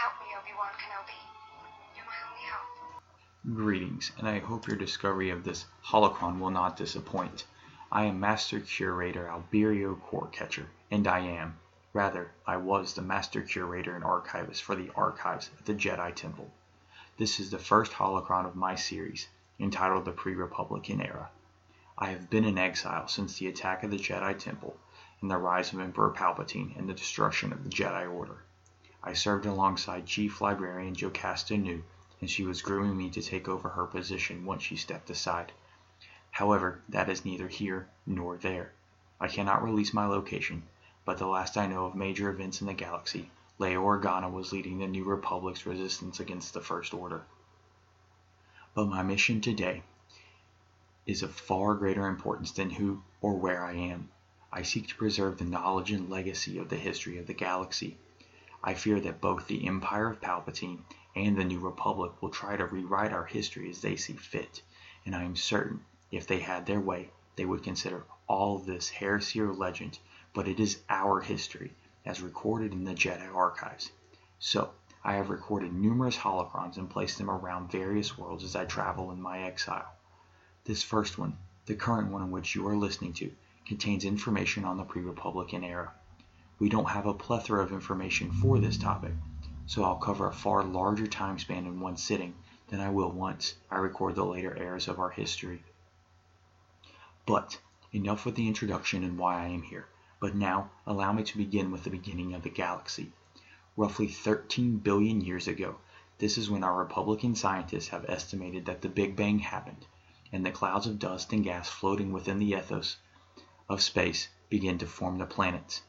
Help me, Obi-Wan Kenobi. You're my only hope. Greetings, and I hope your discovery of this holocron will not disappoint. I am Master Curator Alberio Corecatcher, and I am, rather, I was the Master Curator and Archivist for the Archives at the Jedi Temple. This is the first holocron of my series, entitled The Pre-Republican Era. I have been in exile since the attack of the Jedi Temple and the rise of Emperor Palpatine and the destruction of the Jedi Order. I served alongside Chief Librarian Jocasta Nu, and she was grooming me to take over her position once she stepped aside. However, that is neither here nor there. I cannot release my location, but the last I know of major events in the galaxy, Leia Organa was leading the New Republic's resistance against the First Order. But my mission today is of far greater importance than who or where I am. I seek to preserve the knowledge and legacy of the history of the galaxy. I fear that both the Empire of Palpatine and the New Republic will try to rewrite our history as they see fit, and I am certain if they had their way, they would consider all this heresy or legend, but it is our history, as recorded in the Jedi archives. So, I have recorded numerous holocrons and placed them around various worlds as I travel in my exile. This first one, the current one in which you are listening to, contains information on the pre-Republican era. We don't have a plethora of information for this topic, so I'll cover a far larger time span in one sitting than I will once I record the later eras of our history. But enough with the introduction and why I am here. But now allow me to begin with the beginning of the galaxy. Roughly 13 billion years ago, this is when our Republican scientists have estimated that the Big Bang happened, and the clouds of dust and gas floating within the ethos of space begin to form the planets.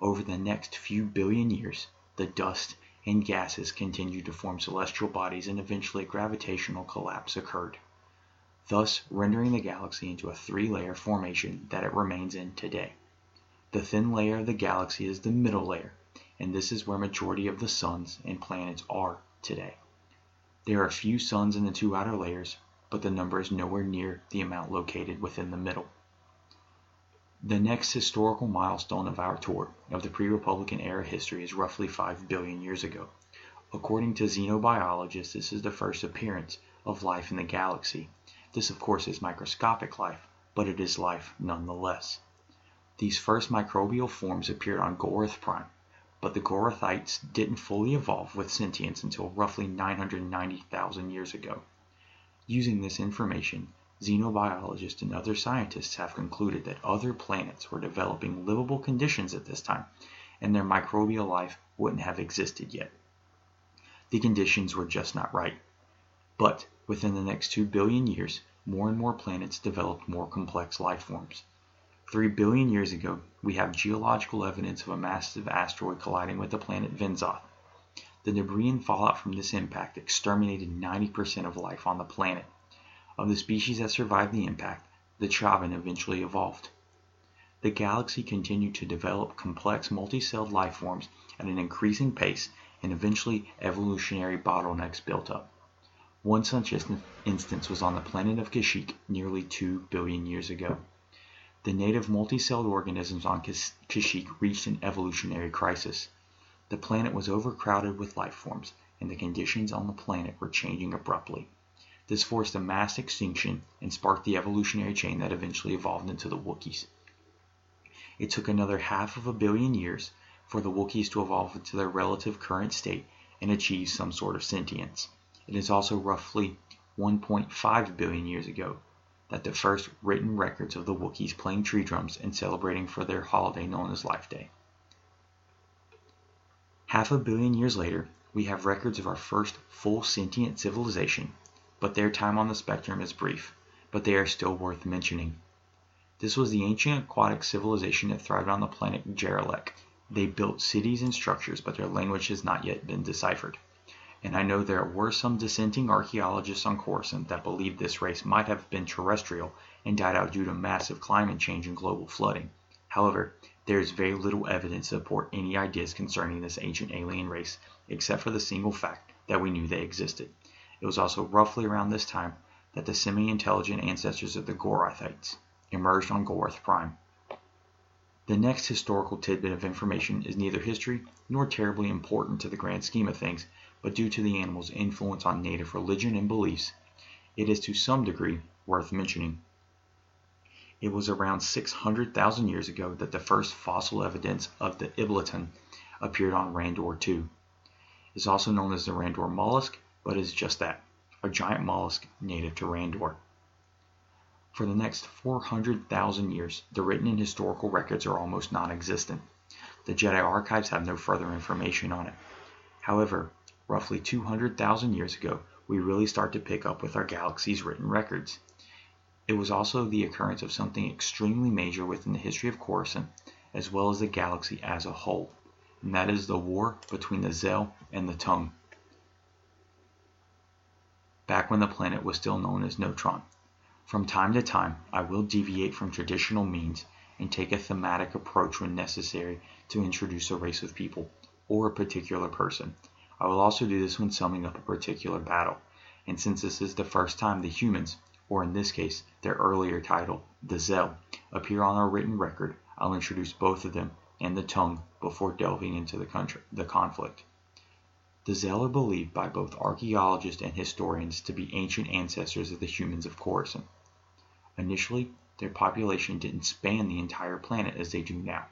Over the next few billion years, the dust and gases continued to form celestial bodies and eventually a gravitational collapse occurred thus rendering the galaxy into a three-layer formation that it remains in today. The thin layer of the galaxy is the middle layer, and this is where majority of the suns and planets are today. There are a few suns in the two outer layers, but the number is nowhere near the amount located within the middle. The next historical milestone of our tour of the pre-Republican era history is roughly 5 billion years ago. According to xenobiologists, this is the first appearance of life in the galaxy, this of course is microscopic life, but it is life nonetheless. These first microbial forms appeared on Gorith Prime, but the Gorithites didn't fully evolve with sentience until roughly 990,000 years ago. Using this information, xenobiologists and other scientists have concluded that other planets were developing livable conditions at this time, and their microbial life wouldn't have existed yet. The conditions were just not right. But within the next 2 billion years, more and more planets developed more complex life forms. 3 billion years ago, we have geological evidence of a massive asteroid colliding with the planet Venzoth. The debris and fallout from this impact exterminated 90% of life on the planet. Of the species that survived the impact, the Chavan eventually evolved. The galaxy continued to develop complex multi-celled life forms at an increasing pace and eventually evolutionary bottlenecks built up. One such instance was on the planet of Kashyyyk nearly 2 billion years ago. The native multicelled organisms on Kashyyyk reached an evolutionary crisis. The planet was overcrowded with life forms, and the conditions on the planet were changing abruptly. This forced a mass extinction and sparked the evolutionary chain that eventually evolved into the Wookiees. It took another half of a billion years for the Wookiees to evolve into their relative current state and achieve some sort of sentience. It is also roughly 1.5 billion years ago that the first written records of the Wookiees playing tree drums and celebrating for their holiday known as Life Day. Half a billion years later, we have records of our first full sentient civilization, but their time on the spectrum is brief, but they are still worth mentioning. This was the ancient aquatic civilization that thrived on the planet Jaralek. They built cities and structures, but their language has not yet been deciphered and I know there were some dissenting archaeologists on Coruscant that believed this race might have been terrestrial and died out due to massive climate change and global flooding. However, there is very little evidence to support any ideas concerning this ancient alien race, except for the single fact that we knew they existed. It was also roughly around this time that the semi-intelligent ancestors of the Gorithites emerged on Gorith Prime. The next historical tidbit of information is neither history nor terribly important to the grand scheme of things, but due to the animal's influence on native religion and beliefs, it is to some degree worth mentioning. It was around 600,000 years ago that the first fossil evidence of the Ibleton appeared on Randor II. It is also known as the Randor mollusk, but is just that, a giant mollusk native to Randor. For the next 400,000 years, the written and historical records are almost non-existent. The Jedi archives have no further information on it. However, roughly 200,000 years ago, we really start to pick up with our galaxy's written records. It was also the occurrence of something extremely major within the history of Coruscant, as well as the galaxy as a whole, and that is the war between the Zhell and the Taung, back when the planet was still known as Notron. From time to time, I will deviate from traditional means and take a thematic approach when necessary to introduce a race of people, or a particular person. I will also do this when summing up a particular battle, and since this is the first time the humans, or in this case their earlier title, the Zhell, appear on our written record, I'll introduce both of them and the Taung before delving into the, country, the conflict. The Zhell are believed by both archaeologists and historians to be ancient ancestors of the humans of Coruscant. Initially, their population didn't span the entire planet as they do now,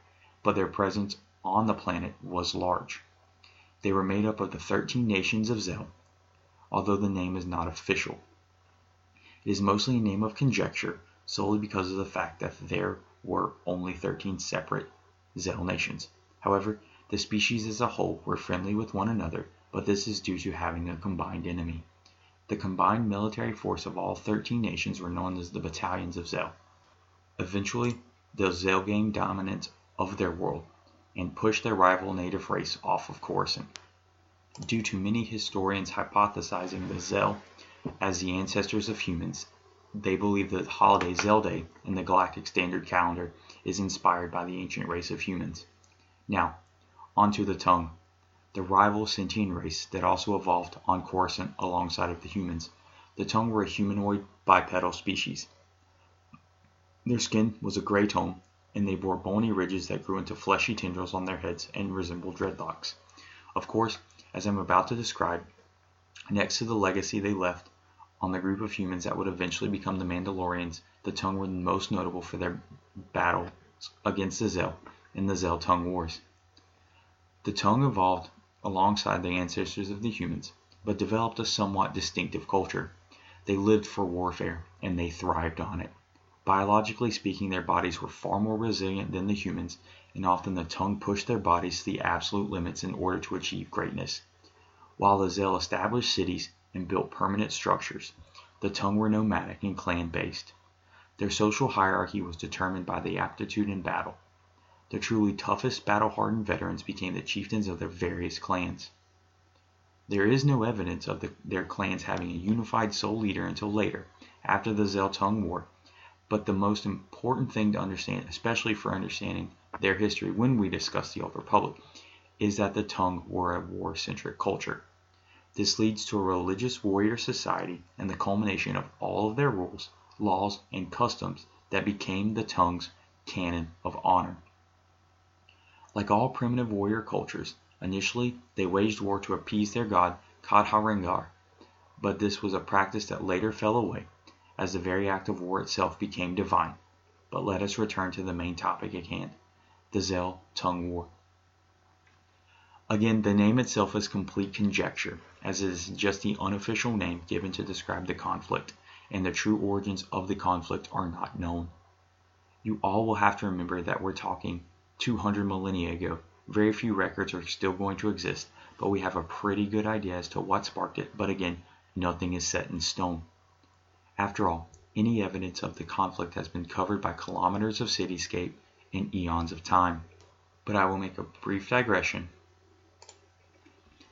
but their presence on the planet was large. They were made up of the 13 nations of Zhell, although the name is not official. It is mostly a name of conjecture solely because of the fact that there were only 13 separate Zhell nations. However, the species as a whole were friendly with one another, but this is due to having a combined enemy. The combined military force of all 13 nations were known as the Battalions of Zhell. Eventually, the Zhell gained dominance of their world and pushed their rival native race off of Coruscant. Due to many historians hypothesizing the Zhell as the ancestors of humans, they believe that holiday Xelday in the Galactic Standard Calendar is inspired by the ancient race of humans. Now, onto the Taung, the rival sentient race that also evolved on Coruscant alongside of the humans. The Taung were a humanoid bipedal species. Their skin was a gray tone, and they bore bony ridges that grew into fleshy tendrils on their heads and resembled dreadlocks. Of course, as I'm about to describe, next to the legacy they left on the group of humans that would eventually become the Mandalorians, the Taung were most notable for their battles against the Zhell in the Zhell Taung Wars. The Taung evolved alongside the ancestors of the humans, but developed a somewhat distinctive culture. They lived for warfare, and they thrived on it. Biologically speaking, their bodies were far more resilient than the humans, and often the Taung pushed their bodies to the absolute limits in order to achieve greatness. While the Zhell established cities and built permanent structures. The Taung were nomadic and clan-based. Their social hierarchy was determined by the aptitude in battle. The truly toughest battle-hardened veterans became the chieftains of their various clans. There is no evidence of the, their clans having a unified sole leader until later, after the Zeltung War, but the most important thing to understand, especially for understanding their history when we discuss the Old Republic, is that the Taung were a war-centric culture. This leads to a religious warrior society and the culmination of all of their rules, laws, and customs that became the Taung's canon of honor. Like all primitive warrior cultures, initially they waged war to appease their god Kadharengar, but this was a practice that later fell away, as the very act of war itself became divine. But let us return to the main topic at hand, the Zhell Taung War. Again, the name itself is complete conjecture, as it is just the unofficial name given to describe the conflict, and the true origins of the conflict are not known. You all will have to remember that we're talking 200 millennia ago. Very few records are still going to exist, but we have a pretty good idea as to what sparked it, but again, nothing is set in stone. After all, any evidence of the conflict has been covered by kilometers of cityscape and eons of time. But I will make a brief digression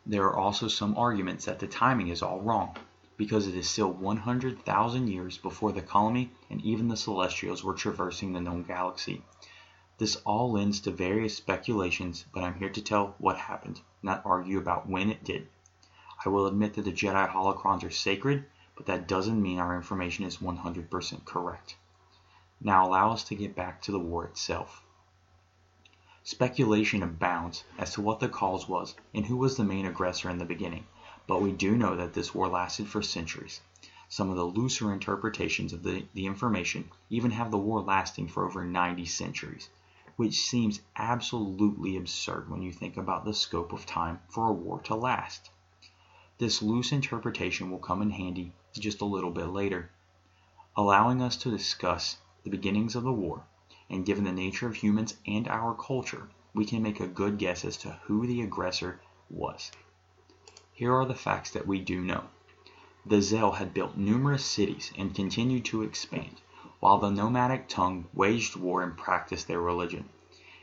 there are also some arguments that the timing is all wrong, because it is still 100,000 years before the colony and even the Celestials were traversing the known galaxy. This all lends to various speculations, but I'm here to tell what happened, not argue about when it did. I will admit that the Jedi holocrons are sacred, but that doesn't mean our information is 100% correct. Now allow us to get back to the war itself. Speculation abounds as to what the cause was and who was the main aggressor in the beginning, but we do know that this war lasted for centuries. Some of the looser interpretations of the, the information even have the war lasting for over 90 centuries, which seems absolutely absurd when you think about the scope of time for a war to last. This loose interpretation will come in handy just a little bit later, allowing us to discuss the beginnings of the war, and given the nature of humans and our culture, we can make a good guess as to who the aggressor was. Here are the facts that we do know. The Zhell had built numerous cities and continued to expand, while the nomadic Taung waged war and practiced their religion.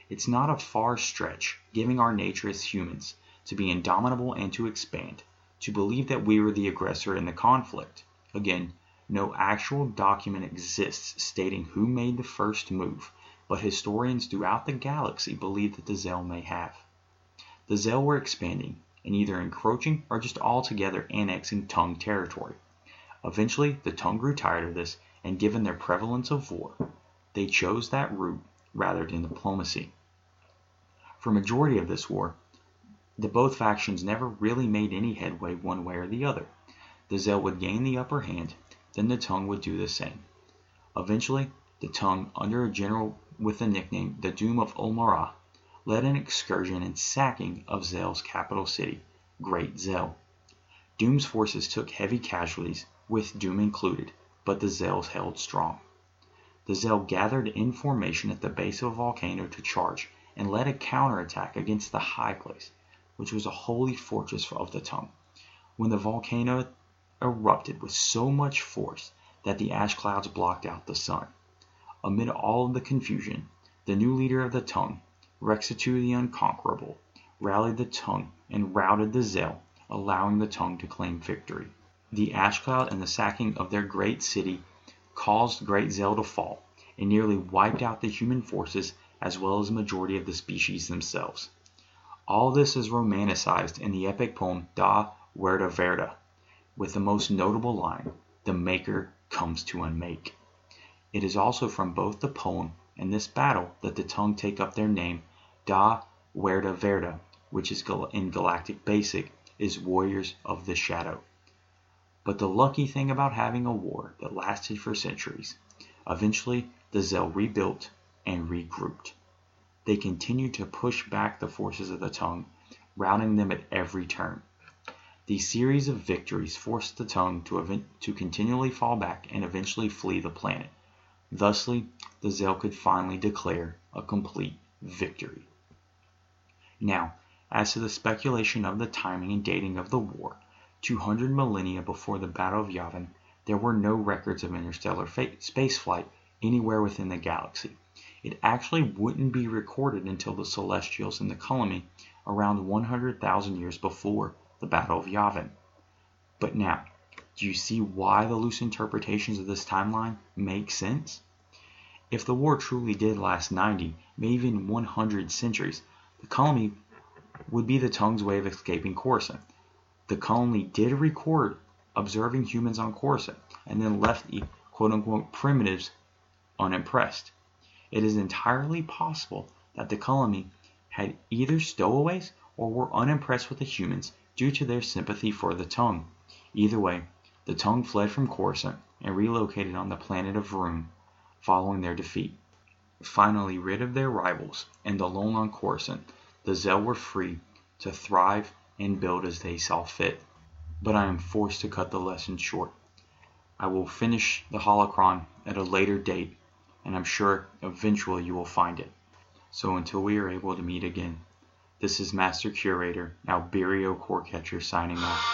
It's not a far stretch, given our nature as humans, to be indomitable and to expand, to believe that we were the aggressor in the conflict. Again, no actual document exists stating who made the first move, but historians throughout the galaxy believe that the Zhell may have. The Zhell were expanding, and either encroaching or just altogether annexing Taung territory. Eventually, the Taung grew tired of this, and given their prevalence of war, they chose that route rather than diplomacy. For majority of this war, the both factions never really made any headway one way or the other. The Zhell would gain the upper hand, then the Taung would do the same. Eventually, the Taung, under a general with the nickname the Doom of Ulmarra, led an excursion and sacking of Zhell's capital city, Great Zhell. Doom's forces took heavy casualties, with Doom included, but the Zhells held strong. The Zhell gathered in formation at the base of a volcano to charge and led a counterattack against the high place, which was a holy fortress of the Taung. When the volcano erupted with so much force that the ash clouds blocked out the sun. Amid all the confusion, the new leader of the Taung, Rexatu the Unconquerable, rallied the Taung and routed the Zhell, allowing the Taung to claim victory. The ash cloud and the sacking of their great city caused Great Zhell to fall, and nearly wiped out the human forces as well as a majority of the species themselves. All this is romanticized in the epic poem Dha Werda Verda, with the most notable line, "The Maker comes to unmake." It is also from both the poem and this battle that the Taung take up their name Dha Werda Verda, which is in Galactic Basic is Warriors of the Shadow. But the lucky thing about having a war that lasted for centuries, eventually the Zhell rebuilt and regrouped. They continued to push back the forces of the Taung, routing them at every turn. These series of victories forced the Taung to, to continually fall back and eventually flee the planet. Thusly, the Zhell could finally declare a complete victory. Now, as to the speculation of the timing and dating of the war, 200 millennia before the Battle of Yavin, there were no records of interstellar spaceflight anywhere within the galaxy. It actually wouldn't be recorded until the Celestials and the Colony around 100,000 years before the Battle of Yavin. But now, do you see why the loose interpretations of this timeline make sense? If the war truly did last 90, maybe even 100 centuries, the colony would be the Taung's way of escaping Coruscant. The colony did record observing humans on Coruscant and then left the quote unquote primitives unimpressed. It is entirely possible that the colony had either stowaways or were unimpressed with the humans due to their sympathy for the Taung. Either way, the Taung fled from Coruscant and relocated on the planet of Vrum following their defeat. Finally rid of their rivals and alone on Coruscant, the Zhell were free to thrive and build as they saw fit. But I am forced to cut the lesson short. I will finish the holocron at a later date, and I'm sure eventually you will find it. So until we are able to meet again, this is Master Curator, Alberio Corecatcher signing off.